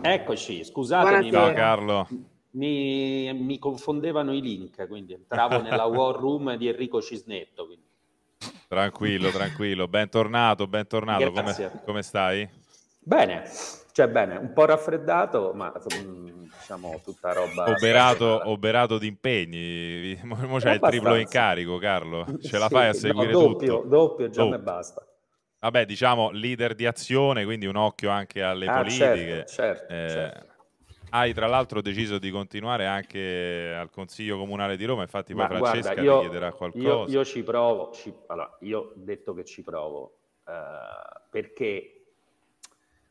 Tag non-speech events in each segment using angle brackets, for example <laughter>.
Eccoci, scusatemi. Ciao Carlo. Mi, mi, confondevano i link, quindi entravo nella war room di Enrico Cisnetto. Quindi. Tranquillo, tranquillo, bentornato, bentornato. Come, come, stai? Bene, cioè bene, un po' raffreddato, ma mm, diciamo tutta roba... Oberato, oberato di impegni, mo c'hai il triplo in carico, Carlo, ce la fai a seguire no, doppio, tutto? Doppio, già me basta. Vabbè, diciamo leader di azione, quindi un occhio anche alle ah, politiche. Certo, certo, eh, certo. Hai tra l'altro deciso di continuare anche al Consiglio Comunale di Roma, infatti poi Ma Francesca guarda, io, ti chiederà qualcosa. Io, io ci provo, ci, allora, io ho detto che ci provo, uh, perché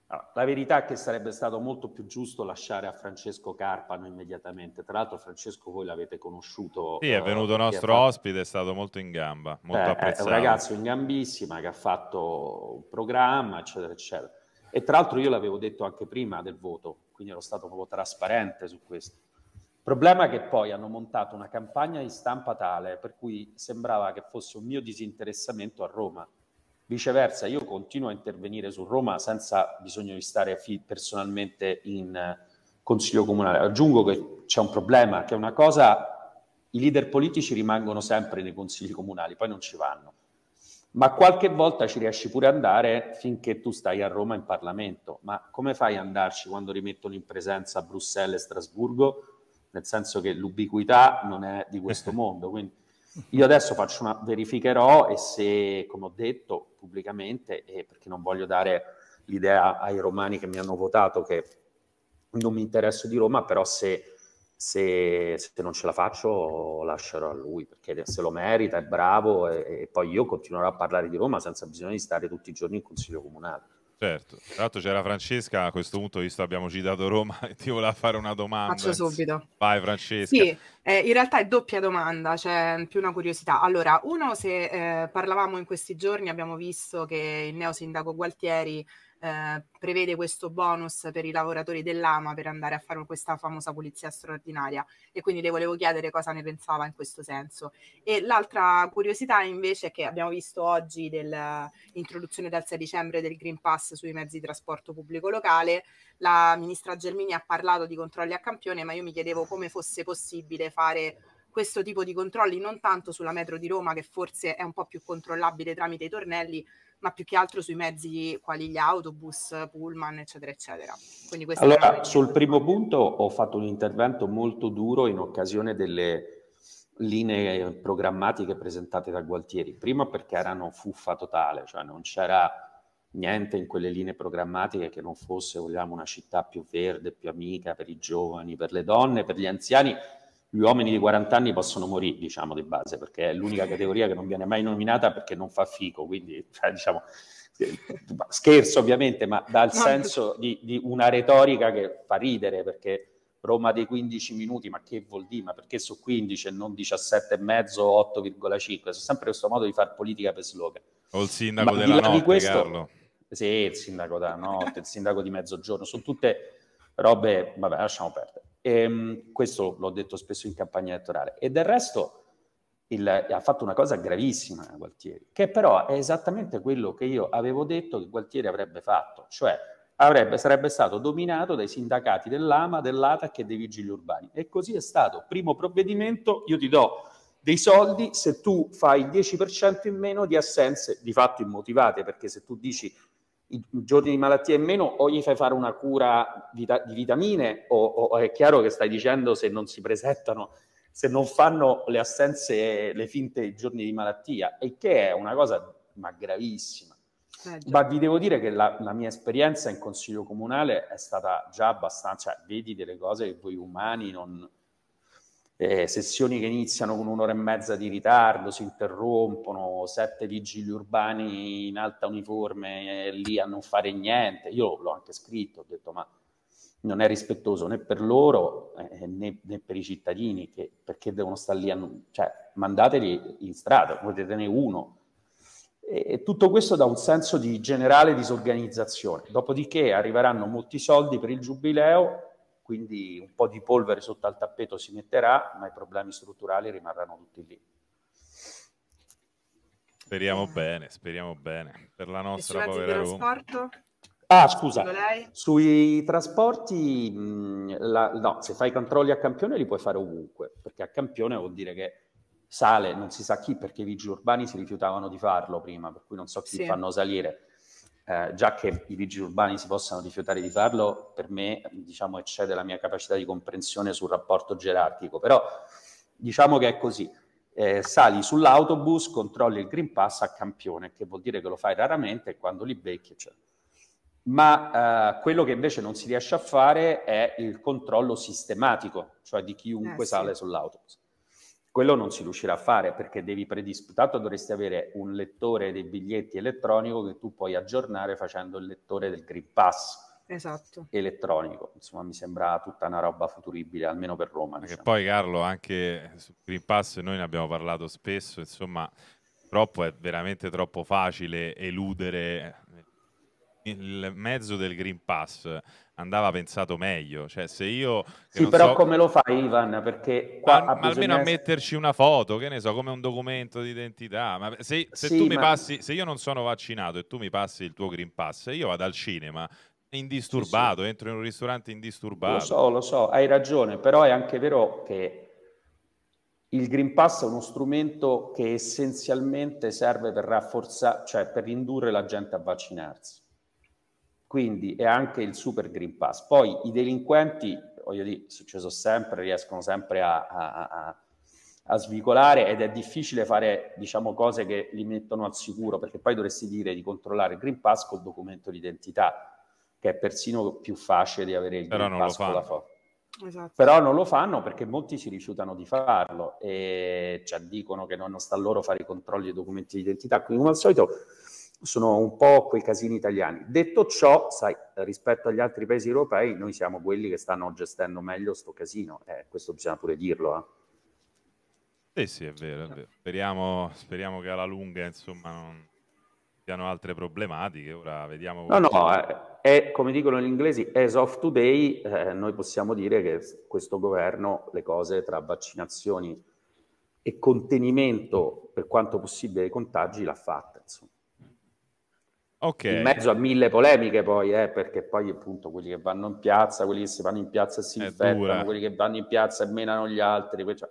allora, la verità è che sarebbe stato molto più giusto lasciare a Francesco Carpano immediatamente. Tra l'altro, Francesco, voi l'avete conosciuto. Sì, è venuto uh, nostro fatto... ospite, è stato molto in gamba, molto eh, apprezzato. È un ragazzo in gambissima che ha fatto un programma, eccetera, eccetera. E tra l'altro, io l'avevo detto anche prima del voto, quindi ero stato proprio trasparente su questo. Il problema è che poi hanno montato una campagna di stampa tale per cui sembrava che fosse un mio disinteressamento a Roma Viceversa, io continuo a intervenire su Roma senza bisogno di stare personalmente in eh, Consiglio Comunale. Aggiungo che c'è un problema, che è una cosa, i leader politici rimangono sempre nei consigli comunali, poi non ci vanno. Ma qualche volta ci riesci pure ad andare finché tu stai a Roma in Parlamento. Ma come fai ad andarci quando rimettono in presenza Bruxelles e Strasburgo? Nel senso che l'ubiquità non è di questo <laughs> mondo. Quindi io adesso faccio una, verificherò e se, come ho detto pubblicamente, e perché non voglio dare l'idea ai romani che mi hanno votato che non mi interesso di Roma, però se, se, se non ce la faccio lascerò a lui, perché se lo merita, è bravo e, e poi io continuerò a parlare di Roma senza bisogno di stare tutti i giorni in Consiglio Comunale. Certo, tra l'altro c'era Francesca, a questo punto visto abbiamo citato Roma e <laughs> ti voleva fare una domanda. Faccio subito. Vai Francesca. Sì, eh, in realtà è doppia domanda, c'è cioè più una curiosità. Allora, uno, se eh, parlavamo in questi giorni, abbiamo visto che il neo sindaco Gualtieri eh, prevede questo bonus per i lavoratori dell'AMA per andare a fare questa famosa pulizia straordinaria e quindi le volevo chiedere cosa ne pensava in questo senso. E l'altra curiosità invece che abbiamo visto oggi dell'introduzione dal 6 dicembre del Green Pass sui mezzi di trasporto pubblico locale, la ministra Gelmini ha parlato di controlli a campione, ma io mi chiedevo come fosse possibile fare questo tipo di controlli non tanto sulla metro di Roma che forse è un po' più controllabile tramite i tornelli, ma più che altro sui mezzi quali gli autobus, pullman, eccetera, eccetera. allora, sul primo punto ho fatto un intervento molto duro in occasione delle linee programmatiche presentate da Gualtieri. Prima perché erano fuffa totale, cioè non c'era niente in quelle linee programmatiche che non fosse, vogliamo, una città più verde, più amica per i giovani, per le donne, per gli anziani gli uomini di 40 anni possono morire, diciamo, di base, perché è l'unica categoria che non viene mai nominata perché non fa fico, quindi, cioè, diciamo, scherzo ovviamente, ma dà il senso di, di, una retorica che fa ridere, perché Roma dei 15 minuti, ma che vuol dire? Ma perché su 15 e non 17 e mezzo o 8,5? C'è sempre questo modo di fare politica per slogan. O il sindaco ma della notte, questo, Carlo. Sì, il sindaco della notte, il sindaco di mezzogiorno, sono tutte robe, vabbè, lasciamo perdere. E, ehm, questo l'ho detto spesso in campagna elettorale. E del resto il, ha fatto una cosa gravissima Gualtieri, che però è esattamente quello che io avevo detto che Gualtieri avrebbe fatto, cioè avrebbe, sarebbe stato dominato dai sindacati dell'AMA, dell'ATAC e dei vigili urbani. E così è stato. Primo provvedimento, io ti do dei soldi se tu fai il 10% in meno di assenze di fatto immotivate, perché se tu dici i giorni di malattia in meno o gli fai fare una cura vita- di vitamine o, o, è chiaro che stai dicendo se non si presentano, se non fanno le assenze, le finte giorni di malattia, e che è una cosa ma gravissima. Eh, ma vi devo dire che la, la, mia esperienza in consiglio comunale è stata già abbastanza, cioè, vedi delle cose che voi umani non, eh, sessioni che iniziano con un'ora e mezza di ritardo, si interrompono, sette vigili urbani in alta uniforme eh, lì a non fare niente. Io l'ho anche scritto, ho detto ma non è rispettoso né per loro eh, né, né, per i cittadini, che, perché devono stare lì, a, cioè mandateli in strada, potete uno. E, e tutto questo dà un senso di generale disorganizzazione. Dopodiché arriveranno molti soldi per il giubileo quindi un po' di polvere sotto al tappeto si metterà, ma i problemi strutturali rimarranno tutti lì. Speriamo bene, speriamo bene per la nostra povera Roma. Ah, scusa, sui trasporti, mh, la, no, se fai controlli a campione li puoi fare ovunque, perché a campione vuol dire che sale, non si sa chi, perché i vigili urbani si rifiutavano di farlo prima, per cui non so chi sì. fanno salire. Eh, già che i vigili urbani si possano rifiutare di farlo, per me, diciamo, eccede la mia capacità di comprensione sul rapporto gerarchico, però diciamo che è così. Eh, sali sull'autobus, controlli il Green Pass a campione, che vuol dire che lo fai raramente e quando li becchi, eccetera ma eh, quello che invece non si riesce a fare è il controllo sistematico, cioè di chiunque eh, sale sì. sull'autobus. Quello non si riuscirà a fare perché devi predisporre, dovresti avere un lettore dei biglietti elettronico che tu puoi aggiornare facendo il lettore del Green Pass. Esatto. elettronico. Insomma, mi sembra tutta una roba futuribile, almeno per Roma. Perché diciamo. poi, Carlo, anche sul Green Pass noi ne abbiamo parlato spesso, insomma, troppo è veramente troppo facile eludere il mezzo del Green Pass andava pensato meglio. Cioè, se io. Sì, però so... come lo fai, Ivan? Perché qua ma, ma almeno a metterci una foto, che ne so, come un documento di identità. Ma se, se sì, tu ma... mi passi, se io non sono vaccinato e tu mi passi il tuo Green Pass, io vado al cinema indisturbato, sì, sì. entro in un ristorante indisturbato. Lo so, lo so, hai ragione, però è anche vero che il Green Pass è uno strumento che essenzialmente serve per rafforzare, cioè per indurre la gente a vaccinarsi quindi è anche il super Green Pass. Poi i delinquenti, voglio dire, è successo sempre, riescono sempre a, a, a, a, svicolare ed è difficile fare, diciamo, cose che li mettono al sicuro, perché poi dovresti dire di controllare il Green Pass col documento di identità, che è persino più facile di avere il Però Green Pass con la foto. Esatto. Però non lo fanno perché molti si rifiutano di farlo e cioè, dicono che non sta a loro fare i controlli dei documenti di identità. Quindi, come al solito, sono un po' quei casini italiani. Detto ciò, sai, rispetto agli altri paesi europei, noi siamo quelli che stanno gestendo meglio sto casino, eh, questo bisogna pure dirlo. Eh. Sì, sì, è vero, è vero. Speriamo, speriamo, che alla lunga, insomma, non siano altre problematiche. Ora vediamo. No, no, è, eh, è, come dicono gli inglesi, as of today, eh, noi possiamo dire che questo governo le cose tra vaccinazioni e contenimento, per quanto possibile, dei contagi l'ha fatta, insomma. Okay. In mezzo a mille polemiche poi, eh, perché poi appunto quelli che vanno in piazza, quelli che si vanno in piazza e si È infettano, dura. quelli che vanno in piazza e menano gli altri. Cioè,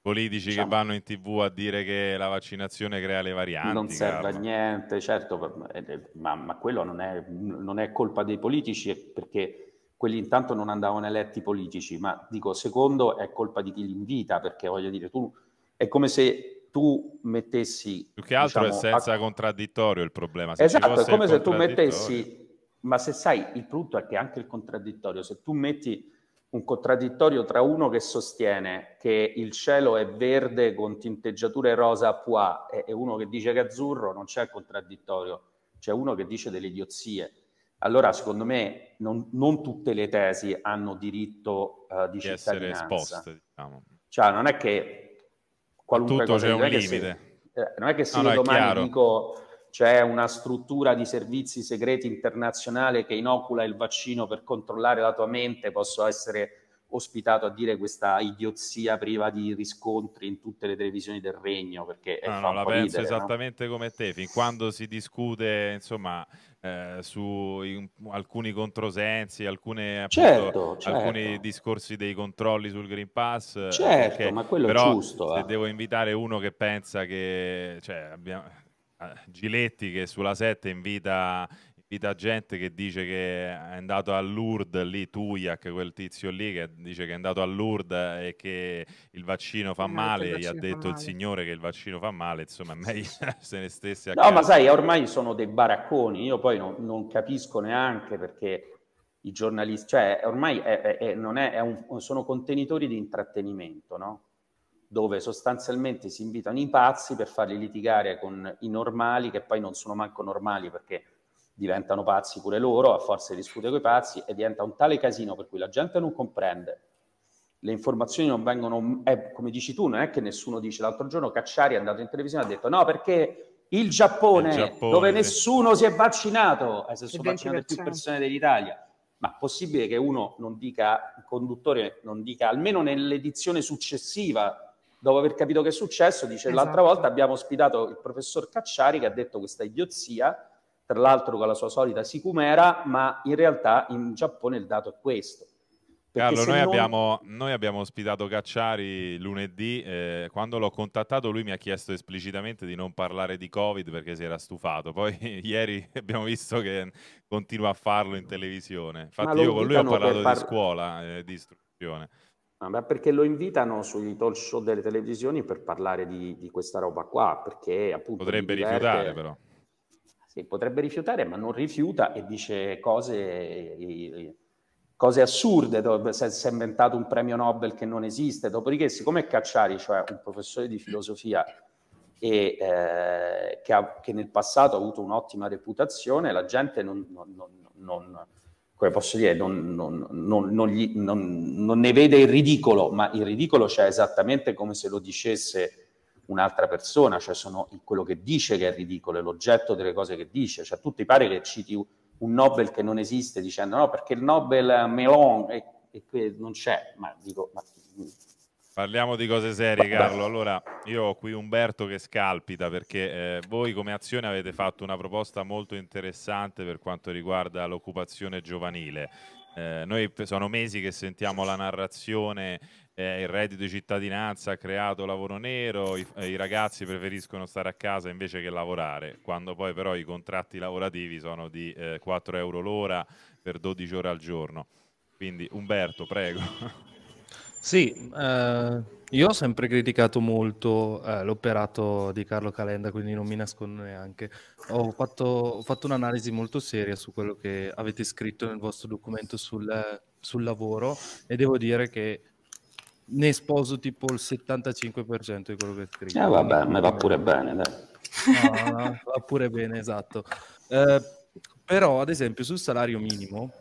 Politici diciamo, che vanno in tv a dire che la vaccinazione crea le varianti. Non serve a niente, certo, eh, eh, ma, ma quello non è, non è, colpa dei politici perché quelli intanto non andavano eletti politici, ma dico, secondo è colpa di chi li invita, perché voglio dire, tu è come se tu mettessi... Più che altro diciamo, è senza a... contraddittorio il problema. Se esatto, è come se tu mettessi... Ma se sai, il punto è che anche il contraddittorio, se tu metti un contraddittorio tra uno che sostiene che il cielo è verde con tinteggiature rosa a pois e, uno che dice che è azzurro, non c'è contraddittorio, c'è uno che dice delle idiozie. Allora, secondo me, non, non tutte le tesi hanno diritto uh, di, di essere esposte. Diciamo. Cioè, non è che qualunque Tutto cosa. C'è un limite. Se, eh, non è che se no, io domani dico c'è una struttura di servizi segreti internazionale che inocula il vaccino per controllare la tua mente, posso essere ospitato a dire questa idiozia priva di riscontri in tutte le televisioni del regno perché no, no, la penso ridere, esattamente no? come te fin quando si discute insomma eh, su in, alcuni controsensi alcune, appunto, certo, certo. alcuni discorsi dei controlli sul Green Pass eh, certo perché, ma quello però, è giusto se eh. devo invitare uno che pensa che cioè, abbiamo, eh, Giletti che sulla 7 invita invita gente che dice che è andato a Lourdes, lì Tuiac, quel tizio lì che dice che è andato a Lourdes e che il vaccino fa male, gli ha detto il signore che il vaccino fa male, insomma è meglio <laughs> se ne stesse a No, casa. ma sai, ormai sono dei baracconi, io poi non, non capisco neanche perché i giornalisti, cioè ormai è, è, è, è un, sono contenitori di intrattenimento, no? dove sostanzialmente si invitano i pazzi per farli litigare con i normali, che poi non sono manco normali perché diventano pazzi pure loro, a forza di discutere con i pazzi, e diventa un tale casino per cui la gente non comprende, le informazioni non vengono, eh, come dici tu, non è che nessuno dice, l'altro giorno Cacciari è andato in televisione e ha detto no perché il Giappone, il Giappone. dove sì. nessuno si è vaccinato, eh, se sono vaccinate più persone dell'Italia, ma possibile che uno non dica, il conduttore non dica, almeno nell'edizione successiva, dopo aver capito che è successo, dice esatto. l'altra volta abbiamo ospitato il professor Cacciari che ha detto questa idiozia, tra l'altro con la sua solita sicumera, ma in realtà in Giappone il dato è questo. Carlo, noi, non... abbiamo, noi, abbiamo, ospitato Cacciari lunedì. Eh, quando l'ho contattato, lui mi ha chiesto esplicitamente di non parlare di Covid perché si era stufato. Poi <laughs> ieri abbiamo visto che continua a farlo in televisione. Infatti, io con lui ho parlato par... di scuola, eh, di istruzione. Ma perché lo invitano sui talk show delle televisioni per parlare di, di questa roba qua? Perché appunto. Potrebbe diverte... rifiutare, però. Sì, potrebbe rifiutare, ma non rifiuta e dice cose cose assurde, si è inventato un premio Nobel che non esiste, dopodiché siccome Cacciari, cioè un professore di filosofia e, eh, che, ha, che, nel passato ha avuto un'ottima reputazione, la gente non, non, non, come posso dire, gli, non, ne vede il ridicolo, ma il ridicolo c'è esattamente come se lo dicesse un'altra persona, cioè sono quello che dice che è ridicolo, è l'oggetto delle cose che dice, cioè tu ti pare che citi un Nobel che non esiste dicendo no perché il Nobel Melon e, e non c'è, ma dico... Ma... Parliamo di cose serie Carlo, allora io ho qui Umberto che scalpita perché eh, voi come azione avete fatto una proposta molto interessante per quanto riguarda l'occupazione giovanile. Eh, noi sono mesi che sentiamo la narrazione eh, il reddito di cittadinanza ha creato lavoro nero, i, eh, i, ragazzi preferiscono stare a casa invece che lavorare, quando poi però i contratti lavorativi sono di eh, 4 euro l'ora per 12 ore al giorno. Quindi Umberto, prego. Sì, eh, io ho sempre criticato molto eh, l'operato di Carlo Calenda, quindi non mi nascondo neanche. Ho fatto, ho fatto, un'analisi molto seria su quello che avete scritto nel vostro documento sul, sul lavoro e devo dire che ne sposo tipo il 75% di quello che scrivo. Eh vabbè, me va pure bene, dai. No, no, va pure bene, esatto. Eh, però, ad esempio, sul salario minimo,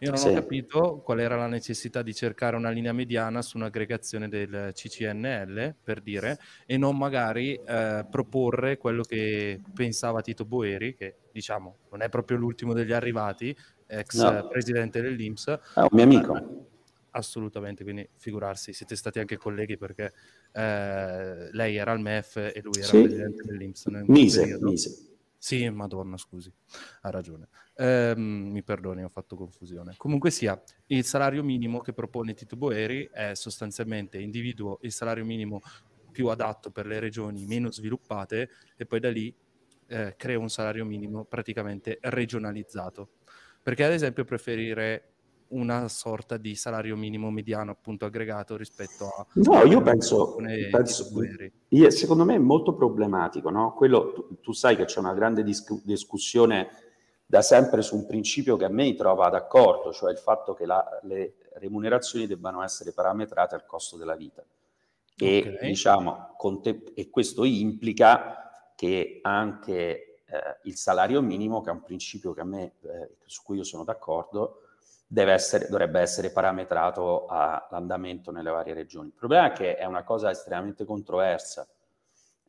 io non sì. ho capito qual era la necessità di cercare una linea mediana su un'aggregazione del CCNL, per dire, e non magari eh, proporre quello che pensava Tito Boeri, che diciamo non è proprio l'ultimo degli arrivati, ex no. presidente dell'Inps. È un mio amico assolutamente, quindi figurarsi, siete stati anche colleghi perché eh, lei era al MEF e lui era sì. presidente dell'Inps. Mise, mise. Sì, madonna, scusi, ha ragione. Eh, mi perdoni, ho fatto confusione. Comunque sia, il salario minimo che propone Tito Boeri è sostanzialmente individuo il salario minimo più adatto per le regioni meno sviluppate e poi da lì eh, crea un salario minimo praticamente regionalizzato. Perché ad esempio preferire una sorta di salario minimo mediano appunto aggregato rispetto a... No, io penso, penso io, secondo me è molto problematico, no? Quello, tu, tu sai che c'è una grande dis- discussione da sempre su un principio che a me trova d'accordo, cioè il fatto che la, le remunerazioni debbano essere parametrate al costo della vita. E, okay. diciamo, te, e questo implica che anche eh, il salario minimo, che è un principio che a me, eh, su cui io sono d'accordo, essere, dovrebbe essere parametrato all'andamento nelle varie regioni. Il problema è che è una cosa estremamente controversa.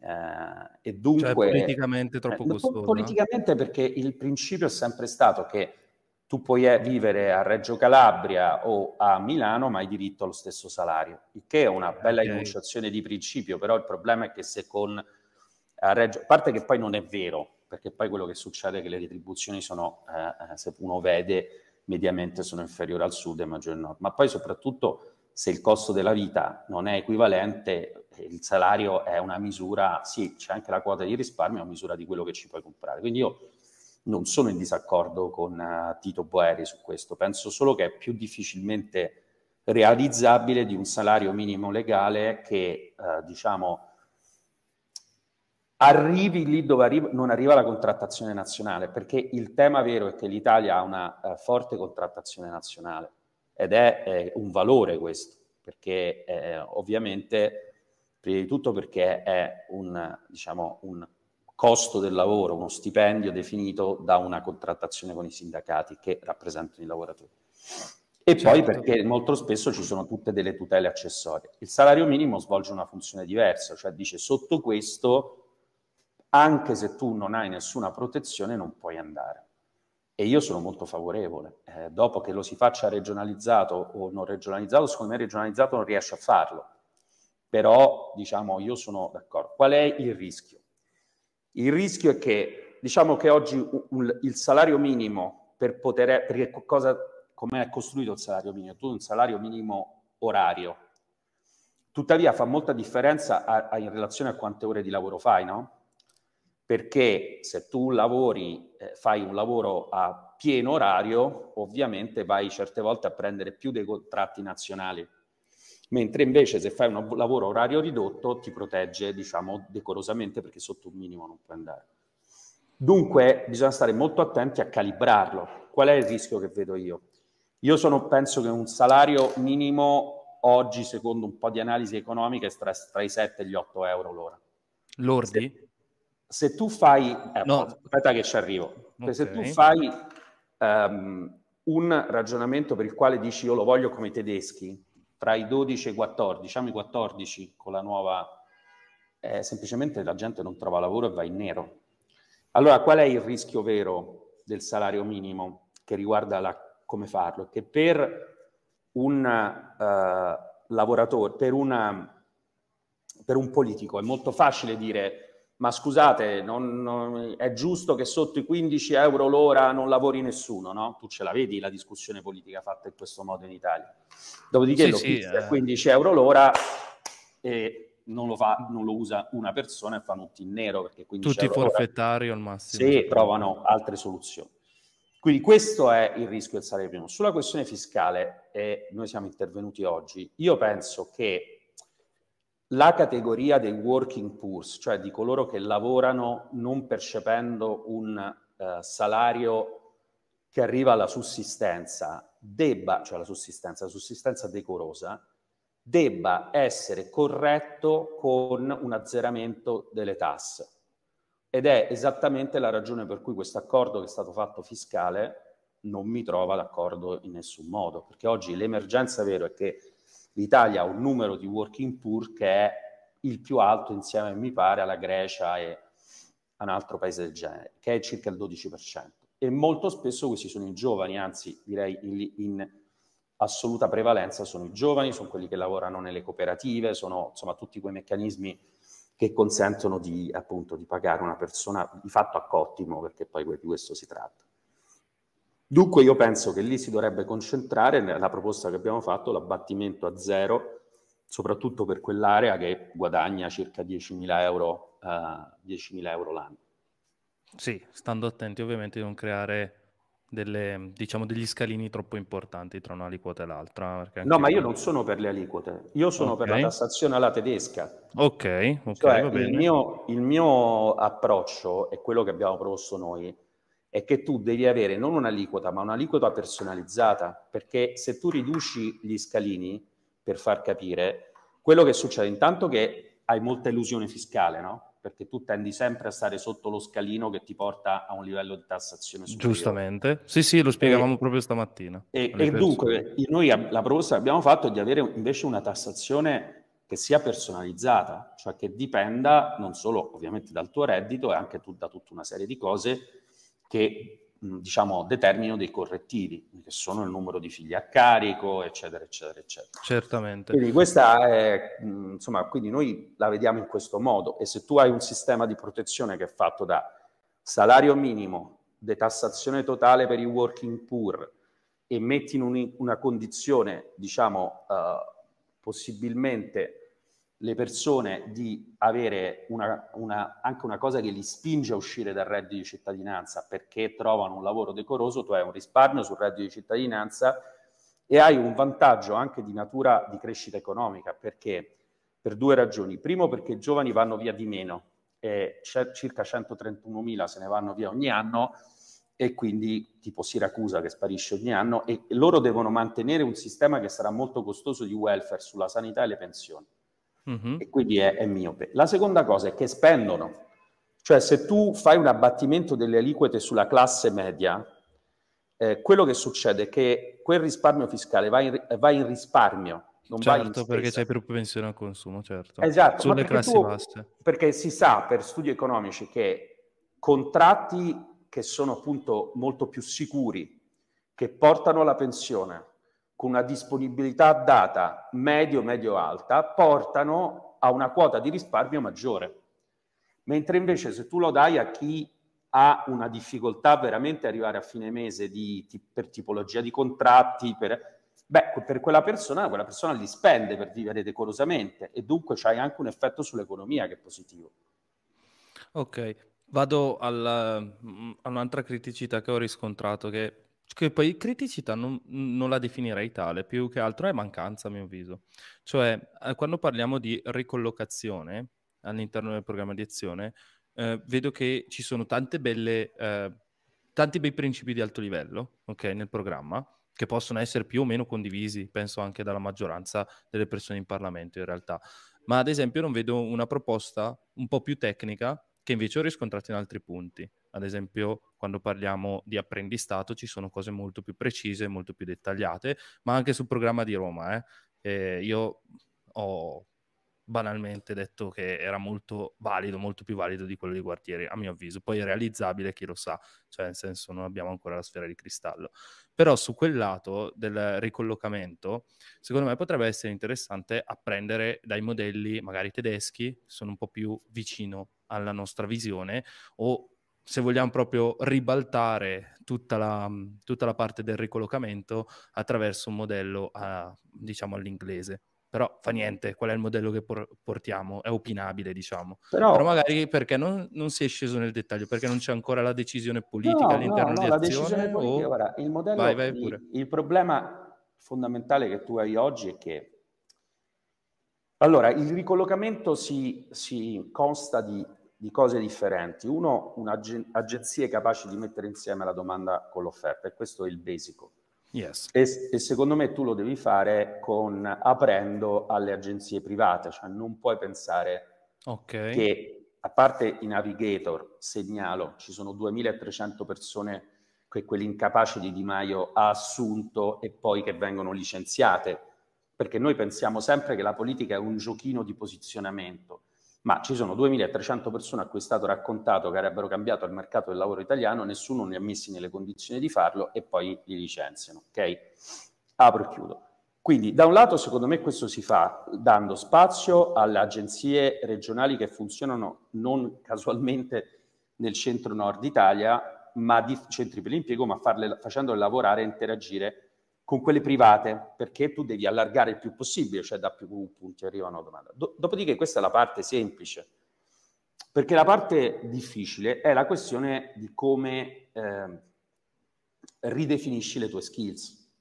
Eh, e dunque, cioè, politicamente troppo eh, costoso. Politicamente perché il principio è sempre stato che tu puoi eh, vivere a Reggio Calabria o a Milano, ma hai diritto allo stesso salario, il che è una bella okay. enunciazione di principio, però il problema è che se con a Reggio, a parte che poi non è vero, perché poi quello che succede è che le retribuzioni sono, eh, eh se uno vede, mediamente sono inferiori al sud e maggiori al nord. Ma poi soprattutto se il costo della vita non è equivalente, il salario è una misura, sì, c'è anche la quota di risparmio, è una misura di quello che ci puoi comprare. Quindi io non sono in disaccordo con uh, Tito Boeri su questo, penso solo che è più difficilmente realizzabile di un salario minimo legale che, uh, diciamo, arrivi lì dove arriva, non arriva la contrattazione nazionale, perché il tema vero è che l'Italia ha una uh, forte contrattazione nazionale ed è eh, un valore questo, perché eh, ovviamente, prima di tutto perché è un, diciamo, un costo del lavoro, uno stipendio definito da una contrattazione con i sindacati che rappresentano i lavoratori. E certo. poi perché molto spesso ci sono tutte delle tutele accessorie. Il salario minimo svolge una funzione diversa, cioè dice sotto questo anche se tu non hai nessuna protezione non puoi andare. E io sono molto favorevole. Eh, dopo che lo si faccia regionalizzato o non regionalizzato, secondo me regionalizzato non riesce a farlo. Però, diciamo, io sono d'accordo. Qual è il rischio? Il rischio è che diciamo che oggi un, un, il salario minimo per poter, perché cosa, come è costruito il salario minimo? Tu un salario minimo orario, tuttavia fa molta differenza a, a in relazione a quante ore di lavoro fai, no? Perché se tu lavori, eh, fai un lavoro a pieno orario, ovviamente vai certe volte a prendere più dei contratti nazionali mentre invece se fai un lavoro orario ridotto ti protegge, diciamo, decorosamente perché sotto un minimo non puoi andare. Dunque bisogna stare molto attenti a calibrarlo. Qual è il rischio che vedo io? Io sono, penso che un salario minimo oggi, secondo un po' di analisi economiche, è tra, tra i 7 e gli 8 euro l'ora. Lordi? Se, tu fai... Eh, no. Aspetta che ci arrivo. Okay. Se tu fai um, un ragionamento per il quale dici io lo voglio come i tedeschi, tra i 12 e i 14, diciamo i 14 con la nuova, eh, semplicemente la gente non trova lavoro e va in nero. Allora, qual è il rischio vero del salario minimo che riguarda la, come farlo? Che per un uh, lavoratore, per, una, per un politico è molto facile dire ma scusate, non, non, è giusto che sotto i 15 euro l'ora non lavori nessuno, no? Tu ce la vedi la discussione politica fatta in questo modo in Italia. Dopodiché sì, lo sì, eh. 15 euro l'ora e non lo, fa, non lo usa una persona e fanno tutti in nero perché 15 tutti forfettari al massimo. Sì, trovano altre soluzioni. Quindi questo è il rischio del salario minimo. Sulla questione fiscale, e noi siamo intervenuti oggi, io penso che la categoria dei working poor, cioè di coloro che lavorano non percependo un uh, salario che arriva alla sussistenza, debba, cioè la sussistenza, la sussistenza decorosa, debba essere corretto con un azzeramento delle tasse. Ed è esattamente la ragione per cui questo accordo che è stato fatto fiscale non mi trova d'accordo in nessun modo, perché oggi l'emergenza vero è che l'Italia ha un numero di working poor che è il più alto insieme, mi pare, alla Grecia e a un altro paese del genere, che è circa il 12%. E molto spesso questi sono i giovani, anzi direi in, in assoluta prevalenza sono i giovani, sono quelli che lavorano nelle cooperative, sono insomma tutti quei meccanismi che consentono di, appunto, di pagare una persona di fatto a cottimo, perché poi di questo si tratta. Dunque io penso che lì si dovrebbe concentrare nella proposta che abbiamo fatto l'abbattimento a zero, soprattutto per quell'area che guadagna circa 10.000 euro, uh, 10.000 euro l'anno. Sì, stando attenti ovviamente di non creare delle, diciamo, degli scalini troppo importanti tra un'aliquota e l'altra. No, ma io non sono per le aliquote, io sono okay. per la tassazione alla tedesca. Ok, ok, cioè, il mio, il mio approccio è quello che abbiamo proposto noi è che tu devi avere non un'aliquota, ma un'aliquota personalizzata, perché se tu riduci gli scalini, per far capire, quello che succede intanto è che hai molta illusione fiscale, no? Perché tu tendi sempre a stare sotto lo scalino che ti porta a un livello di tassazione superiore. Giustamente. Sì, sì, lo spiegavamo e, proprio stamattina. E, e dunque, noi la proposta che abbiamo fatto è di avere invece una tassazione che sia personalizzata, cioè che dipenda non solo ovviamente dal tuo reddito e anche tu, da tutta una serie di cose che diciamo, determinano dei correttivi, che sono il numero di figli a carico, eccetera, eccetera, eccetera. Certamente. Quindi questa è, insomma, quindi noi la vediamo in questo modo e se tu hai un sistema di protezione che è fatto da salario minimo, detassazione totale per i working poor e metti in un, una condizione, diciamo, uh, possibilmente le persone di avere una, una, anche una cosa che li spinge a uscire dal reddito di cittadinanza perché trovano un lavoro decoroso, tu hai un risparmio sul reddito di cittadinanza e hai un vantaggio anche di natura di crescita economica. Perché? Per due ragioni. Primo perché i giovani vanno via di meno, eh, circa 131.000 se ne vanno via ogni anno e quindi tipo Siracusa che sparisce ogni anno e loro devono mantenere un sistema che sarà molto costoso di welfare sulla sanità e le pensioni mm-hmm. e quindi è, è miope. La seconda cosa è che spendono, cioè se tu fai un abbattimento delle aliquote sulla classe media, eh, quello che succede è che quel risparmio fiscale va in, va in risparmio. Non certo, perché c'è più propensione al consumo, certo. Esatto, sulle classi tu, basse. Perché si sa per studi economici che contratti che sono appunto molto più sicuri, che portano alla pensione, con una disponibilità data medio-medio-alta portano a una quota di risparmio maggiore. Mentre invece se tu lo dai a chi ha una difficoltà veramente arrivare a fine mese di, per tipologia di contratti, per, beh, per quella persona, quella persona li spende per vivere decorosamente e dunque c'hai anche un effetto sull'economia che è positivo. Ok, vado alla, mm, a un'altra criticità che ho riscontrato, che, che poi criticità non, non, la definirei tale, più che altro è mancanza a mio avviso. Cioè, eh, quando parliamo di ricollocazione all'interno del programma di azione, eh, vedo che ci sono tante belle, eh, tanti bei principi di alto livello okay, nel programma che possono essere più o meno condivisi, penso anche dalla maggioranza delle persone in Parlamento in realtà. Ma ad esempio non vedo una proposta un po' più tecnica che invece ho riscontrato in altri punti. Ad esempio, quando parliamo di apprendistato ci sono cose molto più precise, molto più dettagliate, ma anche sul programma di Roma. Eh. Eh, io ho banalmente detto che era molto valido, molto più valido di quello di Guartieri, a mio avviso. Poi è realizzabile, chi lo sa, cioè nel senso non abbiamo ancora la sfera di cristallo. Però su quel lato del ricollocamento, secondo me potrebbe essere interessante apprendere dai modelli magari tedeschi, sono un po' più vicino alla nostra visione, o se vogliamo proprio ribaltare tutta la, tutta la parte del ricollocamento attraverso un modello a, diciamo all'inglese però fa niente, qual è il modello che por- portiamo? È opinabile, diciamo. Però, però magari perché non, non, si è sceso nel dettaglio, perché non c'è ancora la decisione politica no, all'interno no, no, di azione? Politica, o... guarda, il modello, vai, vai il, il problema fondamentale che tu hai oggi è che allora, il ricollocamento si, si consta di, di, cose differenti. Uno, un'agenzia capace di mettere insieme la domanda con l'offerta, e questo è il basico. Yes. E, e, secondo me tu lo devi fare con, aprendo alle agenzie private, cioè non puoi pensare okay. che, a parte i navigator, segnalo, ci sono 2300 persone che quelli incapaci di Di Maio ha assunto e poi che vengono licenziate, perché noi pensiamo sempre che la politica è un giochino di posizionamento ma ci sono 2300 persone a cui è stato raccontato che avrebbero cambiato il mercato del lavoro italiano, nessuno ne ha messi nelle condizioni di farlo e poi li licenziano. Ok? Apro e chiudo. Quindi da un lato secondo me questo si fa dando spazio alle agenzie regionali che funzionano non casualmente nel centro-nord Italia, ma di centri per l'impiego, ma farle, facendole lavorare e interagire con quelle private, perché tu devi allargare il più possibile, cioè da più punti arriva una domanda. Do- dopodiché questa è la parte semplice, perché la parte difficile è la questione di come eh, ridefinisci le tue skills.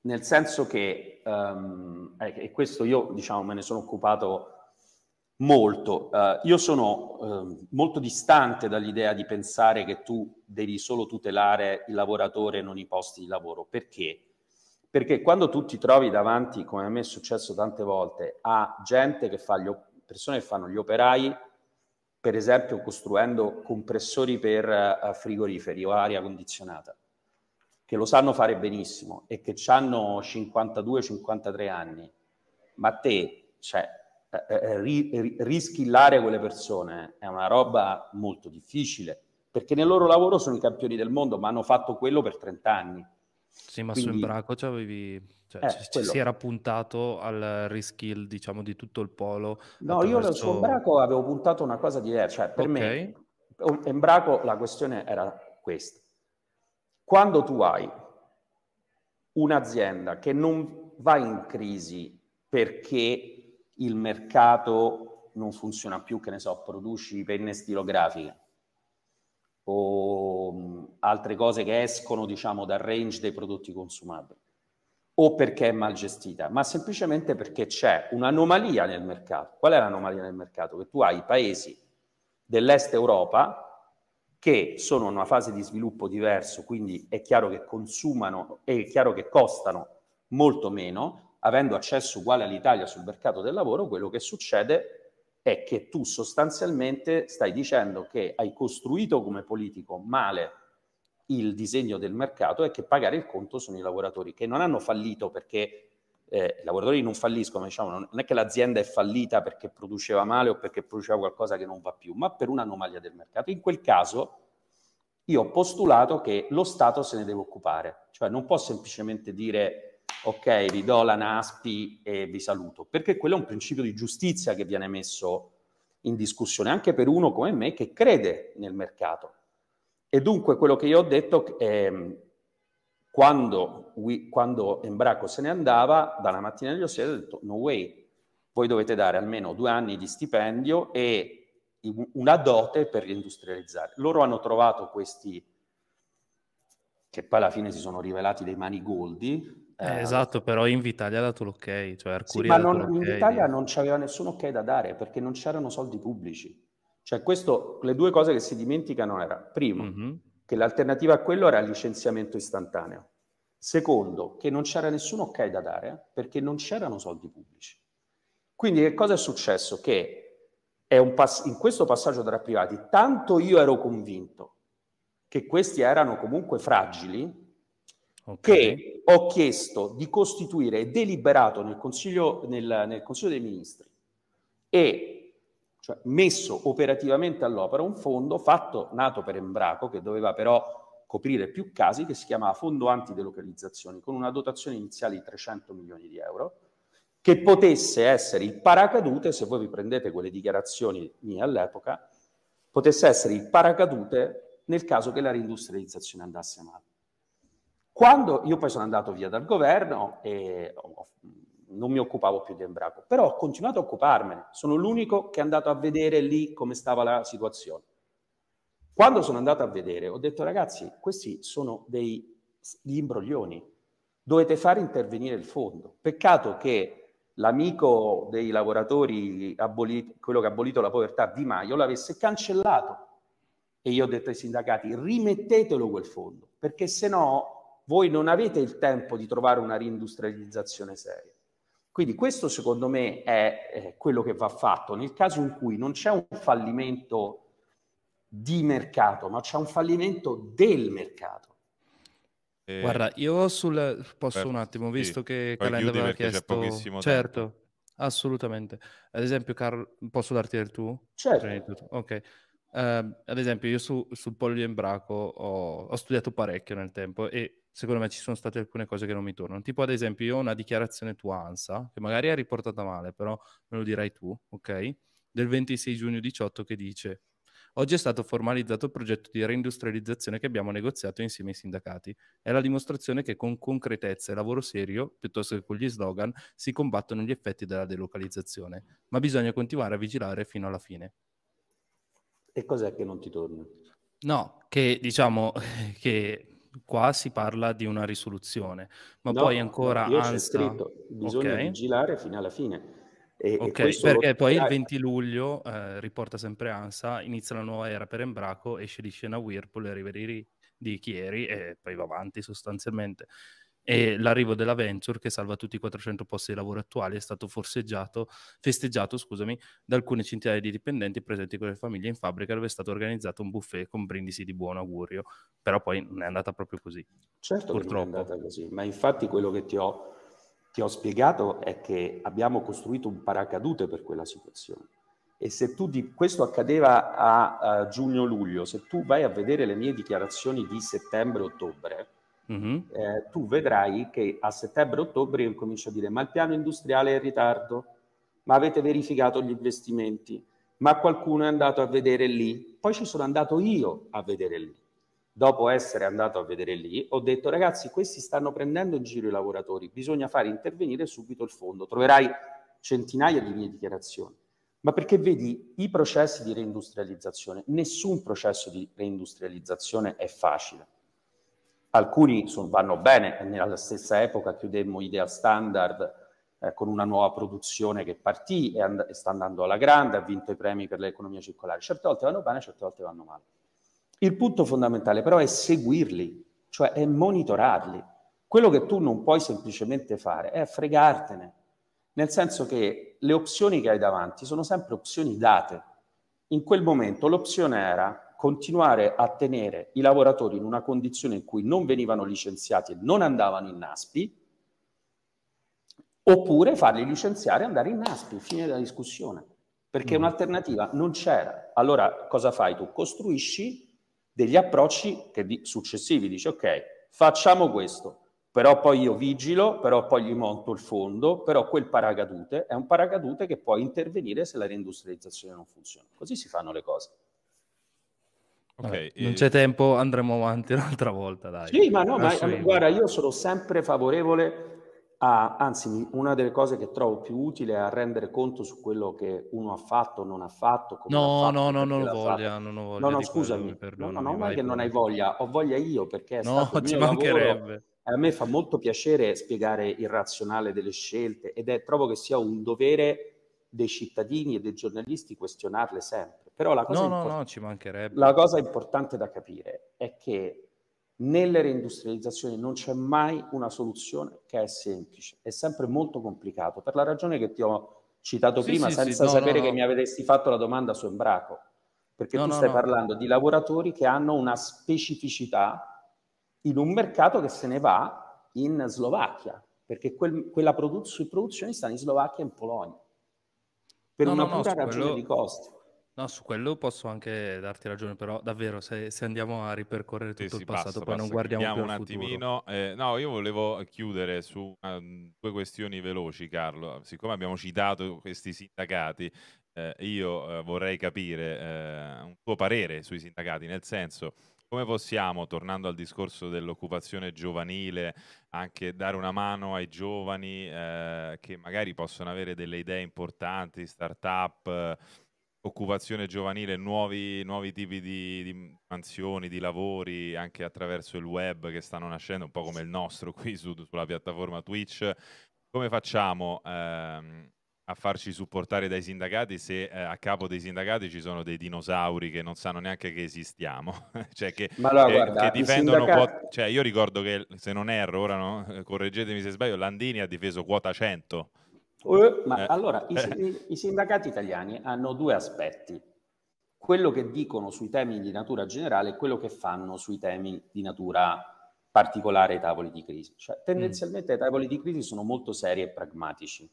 Nel senso che, um, e questo io diciamo me ne sono occupato molto, uh, io sono uh, molto distante dall'idea di pensare che tu devi solo tutelare il lavoratore e non i posti di lavoro. Perché? Perché quando tu ti trovi davanti, come a me è successo tante volte, a gente che fa gli persone che fanno gli operai, per esempio costruendo compressori per uh, frigoriferi o aria condizionata, che lo sanno fare benissimo e che hanno 52-53 anni, ma te, cioè, eh, eh ri, rischillare quelle persone è una roba molto difficile, perché nel loro lavoro sono i campioni del mondo, ma hanno fatto quello per 30 anni sì, ma Quindi... su Embraco avevi, cioè, eh, ci, si era puntato al reskill, diciamo, di tutto il polo. No, attraverso... io su Embraco avevo puntato una cosa diversa. Cioè, per okay. me, Embraco, la questione era questa. Quando tu hai un'azienda che non va in crisi perché il mercato non funziona più, che ne so, produci penne stilografiche, o altre cose che escono diciamo dal range dei prodotti consumabili o perché è mal gestita, ma semplicemente perché c'è un'anomalia nel mercato. Qual è l'anomalia nel mercato? Che tu hai i paesi dell'est Europa che sono in una fase di sviluppo diverso, quindi è chiaro che consumano e è chiaro che costano molto meno, avendo accesso uguale all'Italia sul mercato del lavoro, quello che succede è che tu sostanzialmente stai dicendo che hai costruito come politico male il disegno del mercato e che pagare il conto sono i lavoratori che non hanno fallito perché eh, i lavoratori non falliscono, diciamo, non è che l'azienda è fallita perché produceva male o perché produceva qualcosa che non va più, ma per un'anomalia del mercato. In quel caso io ho postulato che lo Stato se ne deve occupare, cioè non può semplicemente dire ok, vi do la NASPI e vi saluto, perché quello è un principio di giustizia che viene messo in discussione anche per uno come me che crede nel mercato. E dunque quello che io ho detto è quando, quando Embraco se ne andava, dalla mattina agli ossi, ho detto no way, voi dovete dare almeno due anni di stipendio e una dote per reindustrializzare. Loro hanno trovato questi, che poi alla fine si sono rivelati dei manigoldi. Eh, eh, esatto, però Invitalia ha dato l'ok, cioè Arcuri sì, ma non, Invitalia non c'aveva nessun ok da dare perché non c'erano soldi pubblici. Cioè questo, le due cose che si dimenticano era, primo, mm-hmm. che l'alternativa a quello era il licenziamento istantaneo. Secondo, che non c'era nessun ok da dare perché non c'erano soldi pubblici. Quindi che cosa è successo? Che è pass- in questo passaggio tra privati, tanto io ero convinto che questi erano comunque fragili, okay. che ho chiesto di costituire e deliberato nel Consiglio, nel, nel Consiglio dei Ministri e cioè messo operativamente all'opera un fondo fatto, nato per Embraco, che doveva però coprire più casi, che si chiamava Fondo Antidelocalizzazioni, con una dotazione iniziale di 300 milioni di euro, che potesse essere il paracadute, se voi vi prendete quelle dichiarazioni mie all'epoca, potesse essere il paracadute nel caso che la reindustrializzazione andasse male. Quando io poi sono andato via dal governo e non mi occupavo più di Embraco, però ho continuato a occuparmene, sono l'unico che è andato a vedere lì come stava la situazione. Quando sono andato a vedere ho detto ragazzi, questi sono degli imbroglioni, dovete fare intervenire il fondo. Peccato che l'amico dei lavoratori, abolito, quello che ha abolito la povertà, Di Maio, l'avesse cancellato. E io ho detto ai sindacati, rimettetelo quel fondo, perché se no voi non avete il tempo di trovare una reindustrializzazione seria. Quindi questo secondo me è eh, quello che va fatto nel caso in cui non c'è un fallimento di mercato, ma c'è un fallimento del mercato. Eh, Guarda, io sul posso un attimo, visto sì. che Calenda aveva chiesto Certo, tempo. assolutamente. Ad esempio, Carlo, posso darti del tu? Certo. Ok. Uh, ad esempio, io su, sul polio Embraco ho, ho studiato parecchio nel tempo e secondo me ci sono state alcune cose che non mi tornano. Tipo, ad esempio, io ho una dichiarazione tua ANSA, che magari è riportata male, però me lo dirai tu, ok? Del 26 giugno 18 che dice Oggi è stato formalizzato il progetto di reindustrializzazione che abbiamo negoziato insieme ai sindacati. È la dimostrazione che con concretezza e lavoro serio, piuttosto che con gli slogan, si combattono gli effetti della delocalizzazione. Ma bisogna continuare a vigilare fino alla fine. E cos'è che non ti torna? No, che diciamo <laughs> che qua si parla di una risoluzione, ma no, poi ancora no, ANSA... scritto, bisogna okay. vigilare fino alla fine. E, ok, e perché poi il 20 luglio, eh, riporta sempre ANSA, inizia la nuova era per Embraco, esce di scena Whirlpool, arriva di, di Chieri e poi va avanti sostanzialmente. E l'arrivo della Venture, che salva tutti i 400 posti di lavoro attuali, è stato festeggiato scusami, da alcune centinaia di dipendenti presenti con le famiglie in fabbrica dove è stato organizzato un buffet con brindisi di buon augurio. Però poi non è andata proprio così. Certo purtroppo. non è andata così, ma infatti quello che ti ho ti ho spiegato è che abbiamo costruito un paracadute per quella situazione. E se tu di questo accadeva a, a giugno-luglio, se tu vai a vedere le mie dichiarazioni di settembre-ottobre, mm-hmm. eh, tu vedrai che a settembre-ottobre io comincio a dire ma il piano industriale è in ritardo, ma avete verificato gli investimenti, ma qualcuno è andato a vedere lì, poi ci sono andato io a vedere lì dopo essere andato a vedere lì, ho detto ragazzi, questi stanno prendendo in giro i lavoratori, bisogna fare intervenire subito il fondo. Troverai centinaia di mie dichiarazioni. Ma perché vedi i processi di reindustrializzazione, nessun processo di reindustrializzazione è facile. Alcuni sono, vanno bene, nella stessa epoca chiudemmo Ideal Standard eh, con una nuova produzione che partì e, and- e sta andando alla grande, ha vinto i premi per l'economia circolare. Certe volte vanno bene, certe volte vanno male. Il punto fondamentale però è seguirli, cioè è monitorarli. Quello che tu non puoi semplicemente fare è fregartene, nel senso che le opzioni che hai davanti sono sempre opzioni date. In quel momento l'opzione era continuare a tenere i lavoratori in una condizione in cui non venivano licenziati e non andavano in NASPI, oppure farli licenziare e andare in NASPI, fine della discussione, perché mm. un'alternativa non c'era. Allora cosa fai tu? Costruisci degli approcci che di, successivi, dice ok, facciamo questo, però poi io vigilo, però poi gli monto il fondo, però quel paracadute è un paracadute che può intervenire se la reindustrializzazione non funziona. Così si fanno le cose. Okay, non c'è tempo, andremo avanti <laughs> un'altra volta, dai. Sì, ma no, ma, guarda, io sono sempre favorevole a, anzi, una delle cose che trovo più utile è a rendere conto su quello che uno ha fatto o non ha fatto. no, ha fatto, no, no, non ho voglia, non ho voglia. No, no, scusami, no, no, non è che non hai voglia, ho voglia io perché è no, <laughs> ci mancherebbe. Lavoro, a me fa molto piacere spiegare il razionale delle scelte ed è trovo che sia un dovere dei cittadini e dei giornalisti questionarle sempre. Però la cosa, no, import- no, no, ci mancherebbe. la cosa importante da capire è che nelle reindustrializzazioni non c'è mai una soluzione che è semplice, è sempre molto complicato, per la ragione che ti ho citato sì, prima, sì, senza sì, sapere no, che mi avresti fatto la domanda su Embraco, perché tu stai parlando di lavoratori che hanno una specificità in un mercato che se ne va in Slovacchia, perché quel, quella produz- produzioni stanno in Slovacchia e in Polonia, per una pura ragione quello... di costi. No, su quello posso anche darti ragione, però davvero se, se andiamo a ripercorrere tutto sì, il passato, passa, poi passa. non guardiamo più un attimino. Eh, no, io volevo chiudere su uh, due questioni veloci, Carlo. Siccome abbiamo citato questi sindacati, eh, io eh, vorrei capire eh, un tuo parere sui sindacati, nel senso come possiamo, tornando al discorso dell'occupazione giovanile, anche dare una mano ai giovani eh, che magari possono avere delle idee importanti, start-up, occupazione giovanile, nuovi, nuovi tipi di, di, mansioni, di lavori, anche attraverso il web che stanno nascendo, un po' come il nostro qui su, sulla piattaforma Twitch. Come facciamo ehm, a farci supportare dai sindacati se eh, a capo dei sindacati ci sono dei dinosauri che non sanno neanche che esistiamo? <laughs> cioè che, allora, che, guarda, che difendono sindacati... cioè io ricordo che se non erro ora no? <laughs> correggetemi se sbaglio Landini ha difeso quota 100 Uh, ma eh. allora i, eh. i, sindacati italiani hanno due aspetti: quello che dicono sui temi di natura generale e quello che fanno sui temi di natura particolare ai tavoli di crisi. Cioè, tendenzialmente mm. i tavoli di crisi sono molto seri e pragmatici.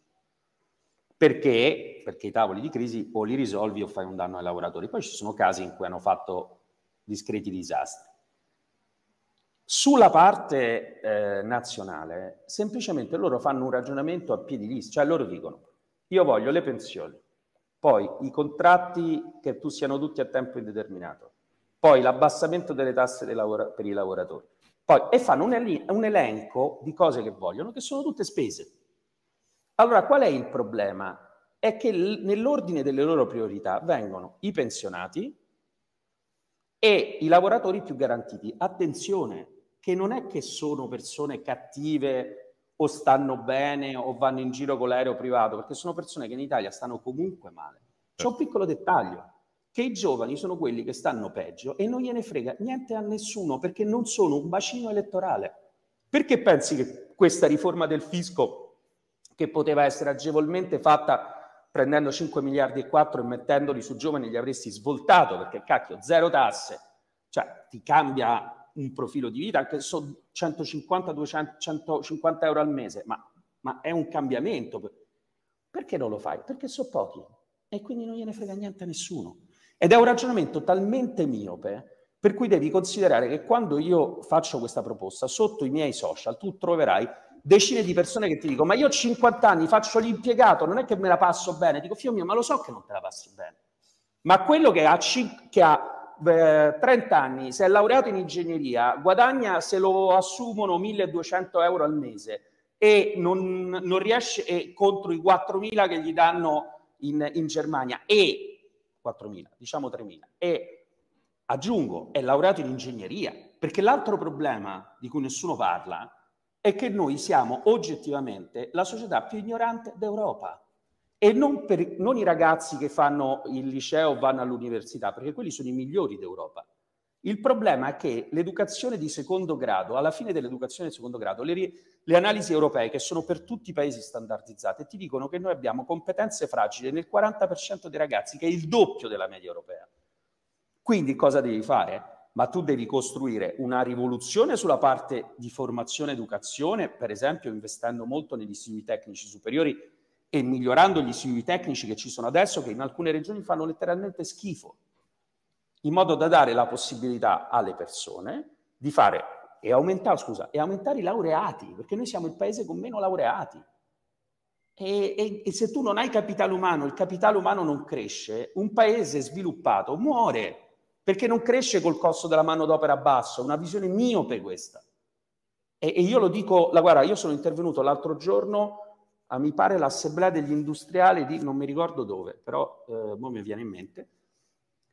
Perché? Perché i tavoli di crisi o li risolvi o fai un danno ai lavoratori. Poi ci sono casi in cui hanno fatto discreti disastri. Sulla parte eh, nazionale, semplicemente loro fanno un ragionamento a piedi lista, cioè loro dicono io voglio le pensioni, poi i contratti che tu siano tutti a tempo indeterminato, poi l'abbassamento delle tasse lavora- per i lavoratori, poi, e fanno un, el- un elenco di cose che vogliono, che sono tutte spese. Allora, qual è il problema? È che l- nell'ordine delle loro priorità vengono i pensionati e i lavoratori più garantiti. Attenzione, che non è che sono persone cattive o stanno bene o vanno in giro con l'aereo privato, perché sono persone che in Italia stanno comunque male. C'è un piccolo dettaglio, che i giovani sono quelli che stanno peggio e non gliene frega niente a nessuno perché non sono un bacino elettorale. Perché pensi che questa riforma del fisco, che poteva essere agevolmente fatta prendendo 5 miliardi e 4 e mettendoli su giovani, gli avresti svoltato perché cacchio, zero tasse, cioè ti cambia un profilo di vita, anche sono 150, 200, 150 euro al mese, ma, ma, è un cambiamento. Perché non lo fai? Perché sono pochi e quindi non gliene frega niente a nessuno. Ed è un ragionamento talmente miope per cui devi considerare che quando io faccio questa proposta, sotto i miei social, tu troverai decine di persone che ti dicono ma io ho 50 anni, faccio l'impiegato, non è che me la passo bene. Dico, figlio mio, ma lo so che non te la passi bene. Ma quello che ha, che ha 30 anni, si è laureato in ingegneria, guadagna se lo assumono 1200 euro al mese e non, non riesce e contro i 4000 che gli danno in, in Germania e 4000, diciamo 3000 e aggiungo, è laureato in ingegneria, perché l'altro problema di cui nessuno parla è che noi siamo oggettivamente la società più ignorante d'Europa. E non, per, non i ragazzi che fanno il liceo o vanno all'università, perché quelli sono i migliori d'Europa. Il problema è che l'educazione di secondo grado, alla fine dell'educazione di secondo grado, le, le, analisi europee, che sono per tutti i paesi standardizzate, ti dicono che noi abbiamo competenze fragili nel 40% dei ragazzi, che è il doppio della media europea. Quindi cosa devi fare? Ma tu devi costruire una rivoluzione sulla parte di formazione e educazione, per esempio investendo molto negli istituti tecnici superiori e migliorando gli istituti tecnici che ci sono adesso, che in alcune regioni fanno letteralmente schifo, in modo da dare la possibilità alle persone di fare e aumentare, scusa, e aumentare i laureati, perché noi siamo il paese con meno laureati. E, e, e se tu non hai capitale umano, il capitale umano non cresce, un paese sviluppato muore perché non cresce col costo della manodopera basso, una visione miope questa. E, e io lo dico, la guarda, io sono intervenuto l'altro giorno a mi pare l'assemblea degli industriali di non mi ricordo dove, però eh, mi viene in mente.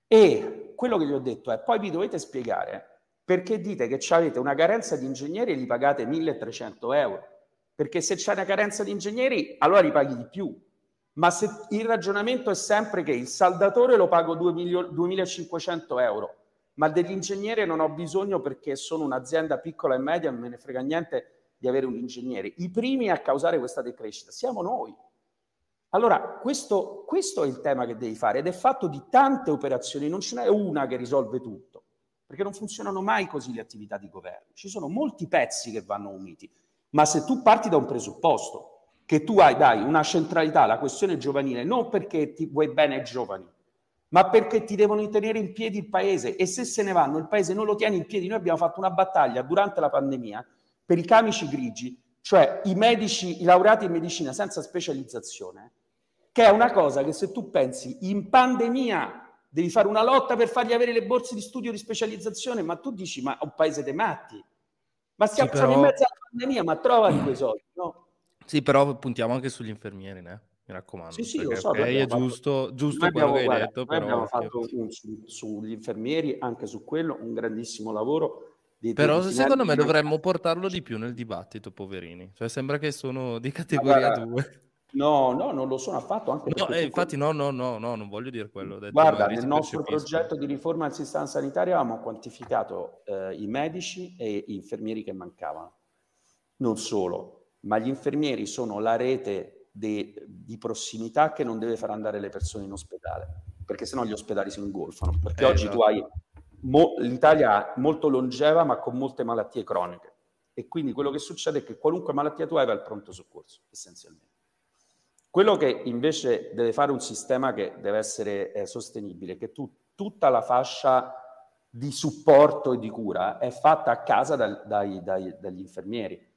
E quello che gli ho detto è: poi vi dovete spiegare perché dite che avete una carenza di ingegneri e li pagate 1300 euro. Perché se c'è una carenza di ingegneri, allora li paghi di più. Ma se il ragionamento è sempre che il saldatore lo pago 2500 euro, ma dell'ingegnere non ho bisogno perché sono un'azienda piccola e media, non me ne frega niente di avere un ingegnere. I primi a causare questa decrescita siamo noi. Allora, questo, questo è il tema che devi fare ed è fatto di tante operazioni, non ce n'è una che risolve tutto, perché non funzionano mai così le attività di governo. Ci sono molti pezzi che vanno uniti, ma se tu parti da un presupposto, che tu hai, dai, una centralità alla questione giovanile, non perché ti vuoi bene ai giovani, ma perché ti devono tenere in piedi il paese e se se ne vanno il paese non lo tieni in piedi. Noi abbiamo fatto una battaglia durante la pandemia per i camici grigi, cioè i medici, i laureati in medicina senza specializzazione, che è una cosa che se tu pensi in pandemia devi fare una lotta per fargli avere le borse di studio di specializzazione, ma tu dici ma è un paese dei matti. Ma stiamo sì, però... in mezzo alla pandemia, ma trovati quei soldi, no? Sì, però puntiamo anche sugli infermieri, né? Mi raccomando. Sì, sì, lo so. Okay, è fatto... giusto, giusto quello abbiamo, che hai guarda, detto. Noi abbiamo però... fatto un, su, sugli infermieri, anche su quello, un grandissimo lavoro però secondo me dovremmo portarlo di più nel dibattito, poverini. Cioè sembra che sono di categoria 2. No, no, non lo sono affatto. Anche no, eh, infatti no, no, no, no, non voglio dire quello. Guarda, nel nostro progetto di riforma del sistema sanitario avevamo quantificato eh, i medici e gli infermieri che mancavano. Non solo, ma gli infermieri sono la rete de, di prossimità che non deve far andare le persone in ospedale, perché sennò gli ospedali si ingolfano. Perché eh, oggi esatto. tu hai mo- l'Italia è molto longeva ma con molte malattie croniche e quindi quello che succede è che qualunque malattia tu hai va al pronto soccorso, essenzialmente. Quello che invece deve fare un sistema che deve essere eh, sostenibile, che tu, tutta la fascia di supporto e di cura è fatta a casa dal, dai, dai, dagli infermieri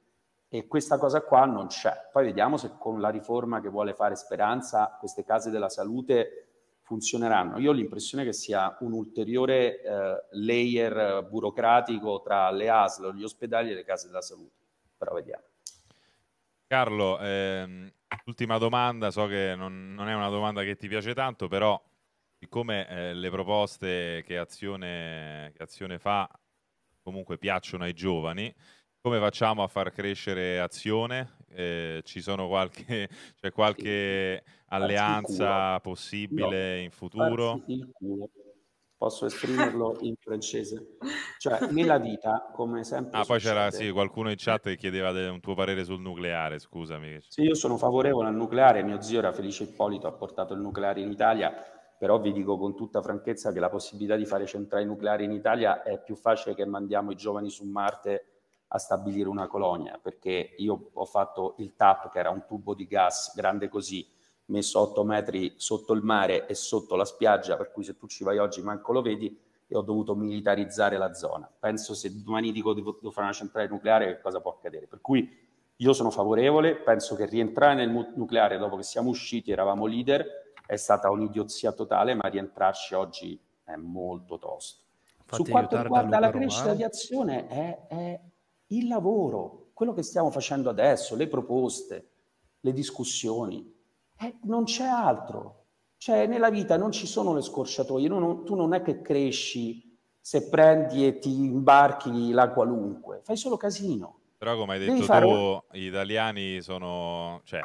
e questa cosa qua non c'è. Poi vediamo se con la riforma che vuole fare Speranza queste case della salute funzioneranno. Io ho l'impressione che sia un ulteriore eh, layer burocratico tra le ASL, gli ospedali e le case della salute, però vediamo. Carlo, ehm, ultima domanda, so che non, non, è una domanda che ti piace tanto, però siccome eh, le proposte che Azione, che Azione fa comunque piacciono ai giovani, come facciamo a far crescere Azione? Eh, ci sono qualche, <laughs> c'è qualche alleanza possibile no. in futuro? Posso esprimerlo in francese? Cioè, nella vita, come sempre. Ah, poi c'era sì, qualcuno in chat che chiedeva un tuo parere sul nucleare, scusami. Sì, io sono favorevole al nucleare. Mio zio era Felice Ippolito, ha portato il nucleare in Italia. Però vi dico con tutta franchezza che la possibilità di fare centrali nucleari in Italia è più facile che mandiamo i giovani su Marte a stabilire una colonia, perché io ho fatto il TAP, che era un tubo di gas grande così, messo 8 metri sotto il mare e sotto la spiaggia, per cui se tu ci vai oggi manco lo vedi, e ho dovuto militarizzare la zona. Penso se domani dico devo, devo fare una centrale nucleare, che cosa può accadere? Per cui io sono favorevole, penso che rientrare nel nucleare dopo che siamo usciti, eravamo leader, è stata un'idiozia totale, ma rientrarci oggi è molto tosto. Fatti Su quanto riguarda la crescita di azione, è, è il lavoro, quello che stiamo facendo adesso, le proposte, le discussioni, eh, non c'è altro. Cioè, nella vita non ci sono le scorciatoie, non, tu non è che cresci se prendi e ti imbarchi la qualunque, fai solo casino. Però come hai detto tu, un... gli italiani sono, cioè,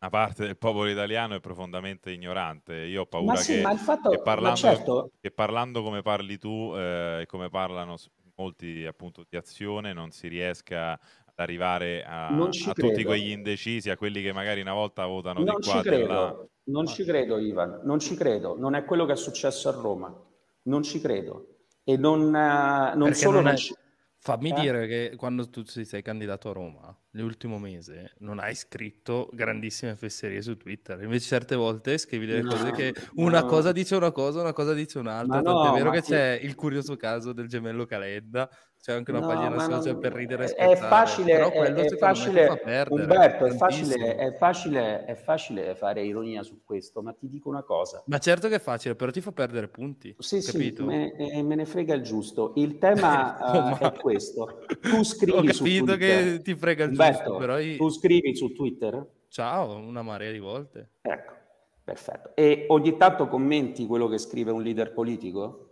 una parte del popolo italiano è profondamente ignorante. Io ho paura sì, che, fatto... che, parlando, certo... che, parlando, come parli tu eh, e come parlano molti appunto di azione non si riesca ad arrivare a, a tutti quegli indecisi, a quelli che magari una volta votano non di qua e là. Non ci credo, Ivan, non ci credo. Non è quello che è successo a Roma. Non ci credo. E non, uh, non solo... Non è... ci... Fammi eh? dire che quando tu sei candidato a Roma, l'ultimo mese non hai scritto grandissime fesserie su Twitter. Invece certe volte scrivi delle no, cose che una no. cosa dice una cosa, una cosa dice un'altra. No, Tant'è vero che ti... c'è il curioso caso del gemello Calenda c'è anche una no, pagina social non... per ridere e scherzare. È facile, però quello è, è facile, perdere, Umberto, è facile, è, facile, è facile fare ironia su questo, ma ti dico una cosa. Ma certo che è facile, però ti fa perdere punti. Sì, capito? sì, me, eh, me, ne frega il giusto. Il tema <laughs> uh, ma... è questo. Tu <laughs> scrivi Ho capito che ti frega il Umberto, giusto, però... Io... Tu scrivi su Twitter? Ciao, una marea di volte. Ecco, perfetto. E ogni tanto commenti quello che scrive un leader politico?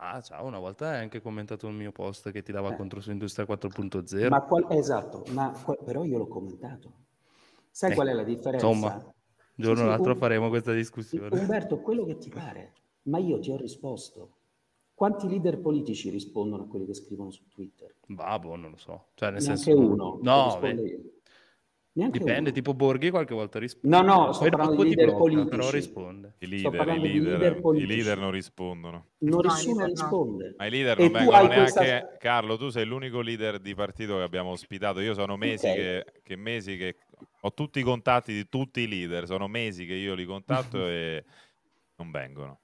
Ah, ciao, una volta hai anche commentato un mio post che ti dava eh. contro su Industria 4.0. Ma qual... Esatto, ma qual... però io l'ho commentato. Sai eh, qual è la differenza? Insomma, un giorno o sì, l'altro un... faremo questa discussione. Umberto, quello che ti pare, ma io ti ho risposto. Quanti leader politici rispondono a quelli che scrivono su Twitter? Babbo, non lo so. Cioè, nel Neanche senso... uno. No, Neanche Dipende, uno. tipo Borghi qualche volta risponde. No, no, sto parlando di leader blocca, politici. Però risponde. I leader, i leader, leader i leader, non rispondono. Non nessuno risponde. Ma i leader non vengono neanche... Questa... Carlo, tu sei l'unico leader di partito che abbiamo ospitato. Io sono mesi okay. che, che, mesi che ho tutti i contatti di tutti i leader. Sono mesi che io li contatto e non vengono.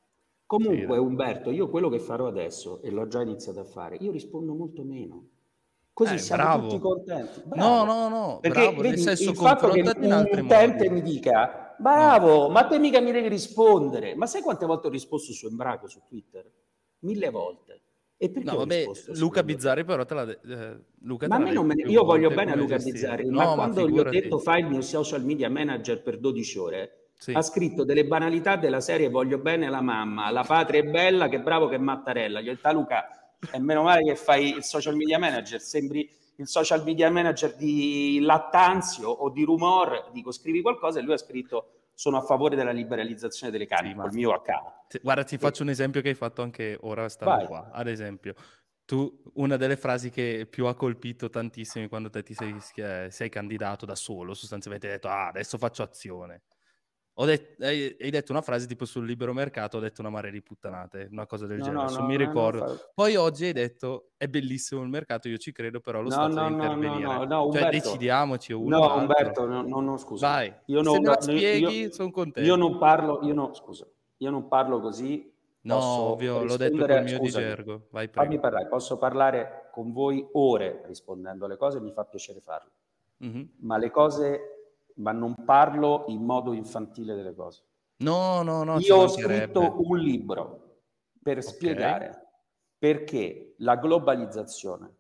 Comunque, Umberto, io quello che farò adesso, e l'ho già iniziato a fare, io rispondo molto meno. Così eh, siamo bravo. tutti contenti. Bravo. No, no, no. Perché bravo, vedi, senso, il fatto che un utente mi dica bravo, no. ma te mica mi devi rispondere. Ma sai quante volte ho risposto su Embraco su Twitter? Mille volte. E perché no, vabbè, Luca Bizzarri però te l'ha eh, Luca ma a me non me ne... io voglio bene a Luca Bizzarri, no, ma quando gli ho detto fai il mio social media manager per 12 ore, sì. ha scritto delle banalità della serie voglio bene la mamma, la patria è bella, che bravo che Mattarella. Gli ho detto Luca e meno male che fai il social media manager, sembri il social media manager di Lattanzio o di Rumor, dico scrivi qualcosa e lui ha scritto sono a favore della liberalizzazione delle carni sì, col mio account. Guarda, ti faccio un esempio che hai fatto anche ora stando Vai. qua. Ad esempio, tu, una delle frasi che più ha colpito tantissimi quando te ti sei, sei candidato da solo, sostanzialmente hai detto, ah, adesso faccio azione. Det- hai, hai, detto una frase tipo sul libero mercato, ho detto una marea di puttanate, una cosa del no, genere, no, no, mi ricordo. Poi oggi hai detto è bellissimo il mercato, io ci credo, però lo Stato deve intervenire. No, no, cioè Umberto, decidiamoci uno. No, Umberto, no, no, scusa. Vai, io non, se la spieghi sono contento. Io non parlo, io no, scusa, io non parlo così. No, ovvio, l'ho detto col mio scusami, di gergo. Vai, prego. Fammi parlare, posso parlare con voi ore rispondendo alle cose, mi fa piacere farlo. Mm-hmm. Ma le cose ma non parlo in modo infantile delle cose. No, no, no. Io ho scritto un libro per okay. spiegare perché la globalizzazione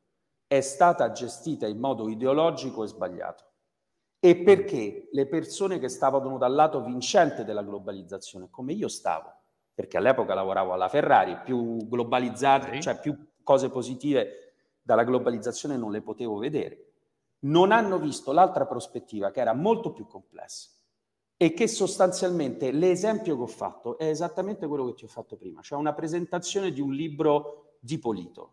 è stata gestita in modo ideologico e sbagliato e perché le persone che stavano dal lato vincente della globalizzazione, come io stavo, perché all'epoca lavoravo alla Ferrari, più globalizzate, okay. cioè più cose positive dalla globalizzazione non le potevo vedere non hanno visto l'altra prospettiva che era molto più complessa e che sostanzialmente l'esempio che ho fatto è esattamente quello che ti ho fatto prima, cioè una presentazione di un libro di Polito.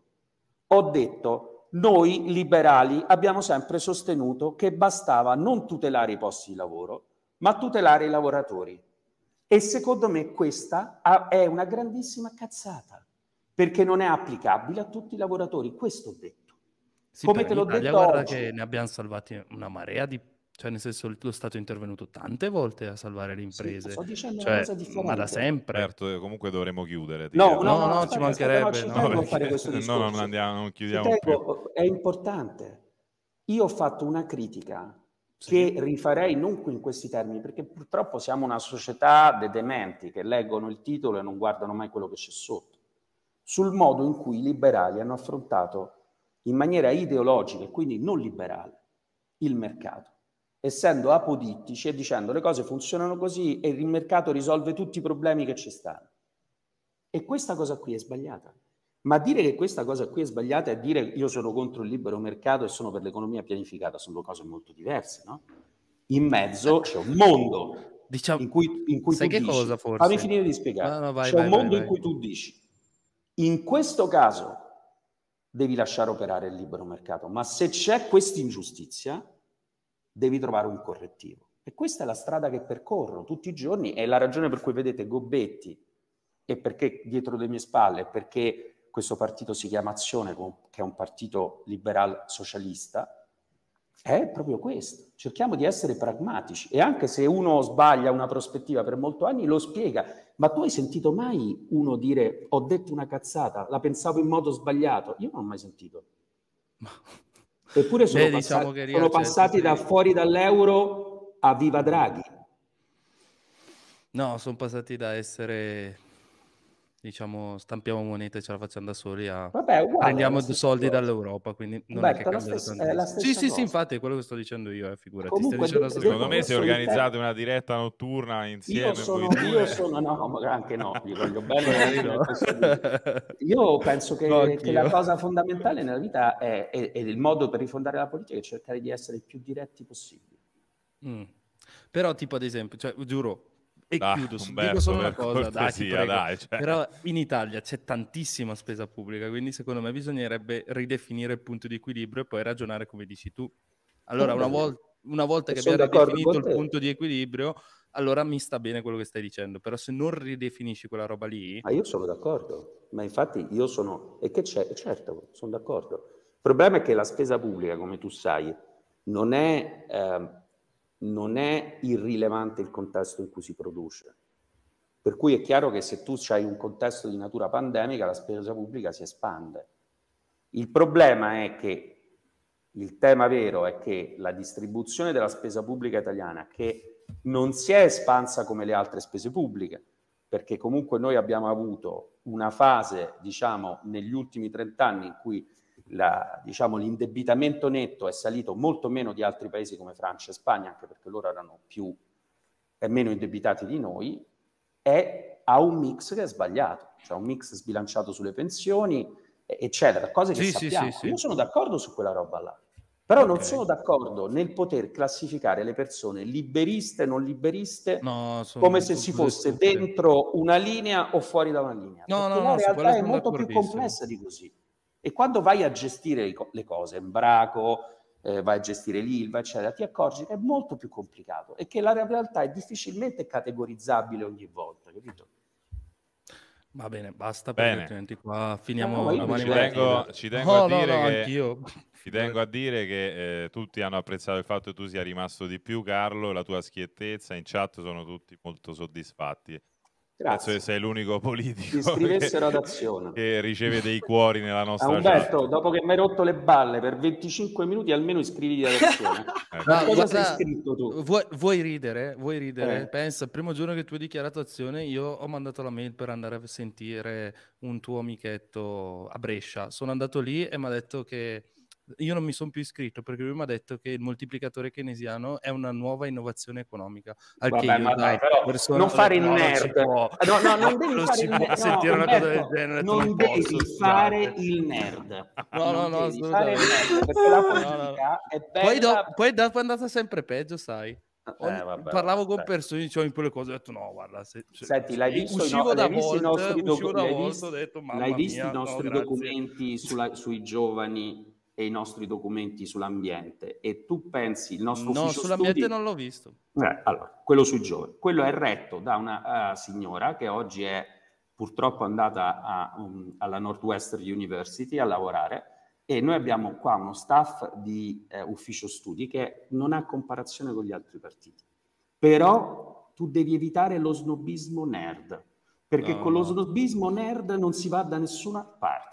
Ho detto, noi liberali abbiamo sempre sostenuto che bastava non tutelare i posti di lavoro, ma tutelare i lavoratori. E secondo me questa è una grandissima cazzata, perché non è applicabile a tutti i lavoratori, questo ho detto. Sì, Come te l'ho Italia, detto guarda oggi. che ne abbiamo salvati una marea di cioè nel senso lo Stato è intervenuto tante volte a salvare le imprese sì, sto dicendo cioè, una cosa differente. ma da sempre certo, comunque dovremmo chiudere no, no, no, no, no, ci mancherebbe no, no, fare questo <laughs> no, non andiamo, non chiudiamo prego, è importante io ho fatto una critica sì. che rifarei non in questi termini perché purtroppo siamo una società dei dementi che leggono il titolo e non guardano mai quello che c'è sotto sul modo in cui i liberali hanno affrontato in maniera ideologica e quindi non liberale il mercato, essendo apodittici e dicendo le cose funzionano così e il mercato risolve tutti i problemi che ci stanno. E questa cosa qui è sbagliata. Ma dire che questa cosa qui è sbagliata è dire io sono contro il libero mercato e sono per l'economia pianificata, sono due cose molto diverse, no? In mezzo c'è un mondo diciamo, in cui, in cui sai tu che dici, cosa forse? fammi finire di spiegare, no, no, vai, c'è vai, un mondo vai, in cui tu dici, in questo caso devi lasciare operare il libero mercato. Ma se c'è questa ingiustizia, devi trovare un correttivo. E questa è la strada che percorro tutti i giorni, è la ragione per cui vedete Gobetti e perché dietro le mie spalle, perché questo partito si chiama Azione, che è un partito liberal socialista, è proprio questo. Cerchiamo di essere pragmatici e anche se uno sbaglia una prospettiva per molti anni, lo spiega. Ma tu hai sentito mai uno dire ho detto una cazzata, la pensavo in modo sbagliato? Io non ho mai sentito. <laughs> Eppure sono, Beh, diciamo passati, sono passati da fuori dall'euro a viva Draghi. No, sono passati da essere diciamo, stampiamo monete e ce la facciamo da soli a... Vabbè, uguale, prendiamo soldi cosa. dall'Europa, quindi non Beh, è che cambia stessa, tantissimo. Sì, sì, sì, infatti è quello che sto dicendo io, eh, figurati. Comunque, de- secondo me se organizzate una diretta notturna insieme... Io sono, io sono no, anche no, gli voglio bene. no. <laughs> Io penso che, no, che, la cosa fondamentale nella vita è, è, è, il modo per rifondare la politica è cercare di essere il più diretti possibile. Mm. Però tipo ad esempio, cioè, giuro, e ah, chiudo, Umberto, dico solo una cosa, dai, dai cioè. però in Italia c'è tantissima spesa pubblica, quindi secondo me bisognerebbe ridefinire il punto di equilibrio e poi ragionare come dici tu. Allora, una, vol- una volta che abbiamo ridefinito il punto di equilibrio, allora mi sta bene quello che stai dicendo, però se non ridefinisci quella roba lì... Ma io sono d'accordo, ma infatti io sono... E che c'è? Certo, sono d'accordo. Il problema è che la spesa pubblica, come tu sai, non è... Eh, non è irrilevante il contesto in cui si produce. Per cui è chiaro che se tu hai un contesto di natura pandemica, la spesa pubblica si espande. Il problema è che il tema vero è che la distribuzione della spesa pubblica italiana, che non si è espansa come le altre spese pubbliche, perché comunque noi abbiamo avuto una fase, diciamo, negli ultimi 30 anni in cui la, diciamo, l'indebitamento netto è salito molto meno di altri paesi come Francia e Spagna, anche perché loro erano più e meno indebitati di noi, è, ha un mix che è sbagliato, cioè un mix sbilanciato sulle pensioni, eccetera, cose che sì, sappiamo. Sì, sì, Io sono d'accordo su quella roba là, però okay. non sono d'accordo nel poter classificare le persone liberiste non liberiste no, come se si fosse dentro una linea o fuori da una linea. No, no, la realtà è molto più complessa di così. E quando vai a gestire le cose, Embraco, eh, vai a gestire l'ILVA, eccetera, ti accorgi che è molto più complicato e che la realtà è difficilmente categorizzabile ogni volta, capito? Va bene, basta bene. altrimenti qua finiamo no, no, ci tengo, ci tengo oh, a dire no, che ci tengo a dire che eh, tutti hanno apprezzato il fatto che tu sia rimasto di più Carlo, la tua schiettezza in chat sono tutti molto soddisfatti. Grazie. Penso che sei l'unico politico iscrivessero <laughs> ad azione. che riceve dei cuori nella nostra ah, Umberto, chat. dopo che mi hai rotto le balle per 25 minuti, almeno iscriviti ad azione. <laughs> eh. Ma cosa sei iscritto tu? Vuoi, vuoi ridere? Vuoi ridere? Eh. Pensa, il primo giorno che tu hai dichiarato azione, io ho mandato la mail per andare a sentire un tuo amichetto a Brescia. Sono andato lì e mi ha detto che io non mi sono più iscritto perché lui mi ha detto che il moltiplicatore keynesiano è una nuova innovazione economica. Al Vabbè, io dai, persona, non fare il nerd. No, no, non devi fare il nerd. sentire no, una cosa del genere. Non, devi fare il nerd. No, no, no. Poi, do, poi dopo è andata sempre peggio, sai. Eh, vabbè, parlavo con persone, dicevo in quelle cose, ho detto no, guarda, se, se, Senti, l'hai visto, uscivo no, da l'hai visto i nostri, docu- l'hai visto, detto, l'hai visto mia, i nostri no, documenti sulla, sui giovani e i nostri documenti sull'ambiente e tu pensi il nostro no, sull'ambiente studi... non l'ho visto. Eh, allora, quello sui giovani. Quello è retto da una uh, signora che oggi è purtroppo andata a, um, alla Northwestern University a lavorare e noi abbiamo qua uno staff di eh, ufficio studi che non ha comparazione con gli altri partiti. Però tu devi evitare lo snobismo nerd, perché no, con lo snobismo nerd non si va da nessuna parte.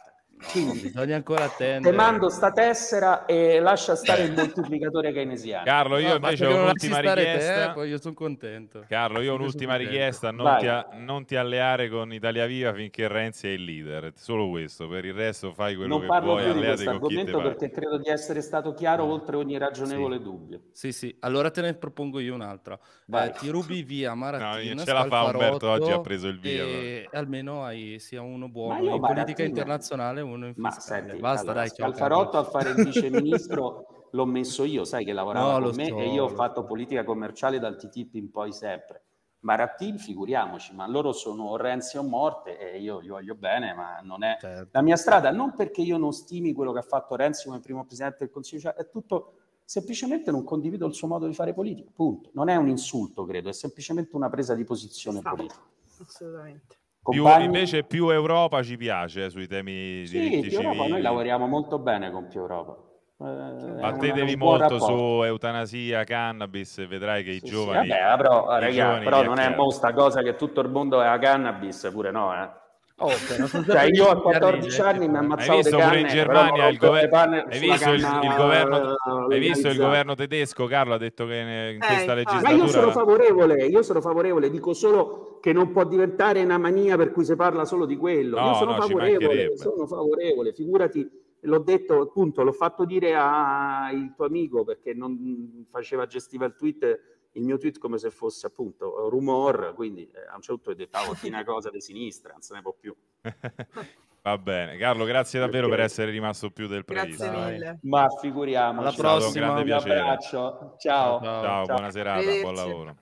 Quindi, bisogna ancora attendere. Te mando sta tessera e lascia stare il moltiplicatore keynesiano. Carlo, io no, invece ho un'ultima richiesta. Te, poi io sono contento. Carlo, io ho un'ultima richiesta: non ti, a, non ti, alleare con Italia Viva finché Renzi è il leader. Solo questo, per il resto fai quello non che vuoi. Non parlo più di questo argomento perché credo di essere stato chiaro no. oltre ogni ragionevole sì. dubbio. Sì, sì. Allora te ne propongo io un'altra. Eh, ti rubi via Maratin, no, ce la fa Umberto oggi ha preso il via. E almeno hai sia uno buono in politica internazionale, uno in fiscale. Senti, Basta, allora, dai, Scalfarotto a fare il viceministro <laughs> l'ho messo io, sai che lavorava no, con me so, e io ho fatto politica commerciale dal TTIP in poi sempre. Marattin, figuriamoci, ma loro sono Renzi o morte e io gli voglio bene, ma non è certo. la mia strada, non perché io non stimi quello che ha fatto Renzi come primo presidente del Consiglio, cioè è tutto semplicemente non condivido il suo modo di fare politica, punto. Non è un insulto, credo, è semplicemente una presa di posizione esatto. politica. Assolutamente. Più, invece più Europa ci piace eh, sui temi sì, diritti più Europa, noi lavoriamo molto bene con più Europa. Eh, Battetevi molto rapporto. su eutanasia, cannabis vedrai che i Sì, sì, giovani... vabbè, però, i raga, giovani però non è mo sta cosa che tutto il mondo è a cannabis, pure no, eh. Oh, Cioè, io a gli 14 arrivi, anni mi ammazzavo Hai visto pure in Germania il, gover- hai visto il, canna, il governo, eh, hai visto il governo tedesco, Carlo ha detto che in Eh, questa infatti. Ma io sono legislatura favorevole, io sono favorevole, dico solo che non può diventare una mania per cui si parla solo di quello. No, io sono no, favorevole, sono favorevole, figurati, l'ho detto appunto, l'ho fatto dire al tuo amico perché non faceva, gestiva il tweet, il mio tweet come se fosse appunto rumor, quindi eh, a un certo punto ho detto, ah, una <laughs> cosa di sinistra, non se ne può più. <laughs> Va bene, Carlo, grazie davvero Ok. per essere rimasto più del Grazie previsto. Dai. mille. Ma figuriamoci. Alla un prossima. Un piacere. abbraccio, ciao. Ciao. Ciao, buona serata, buon lavoro.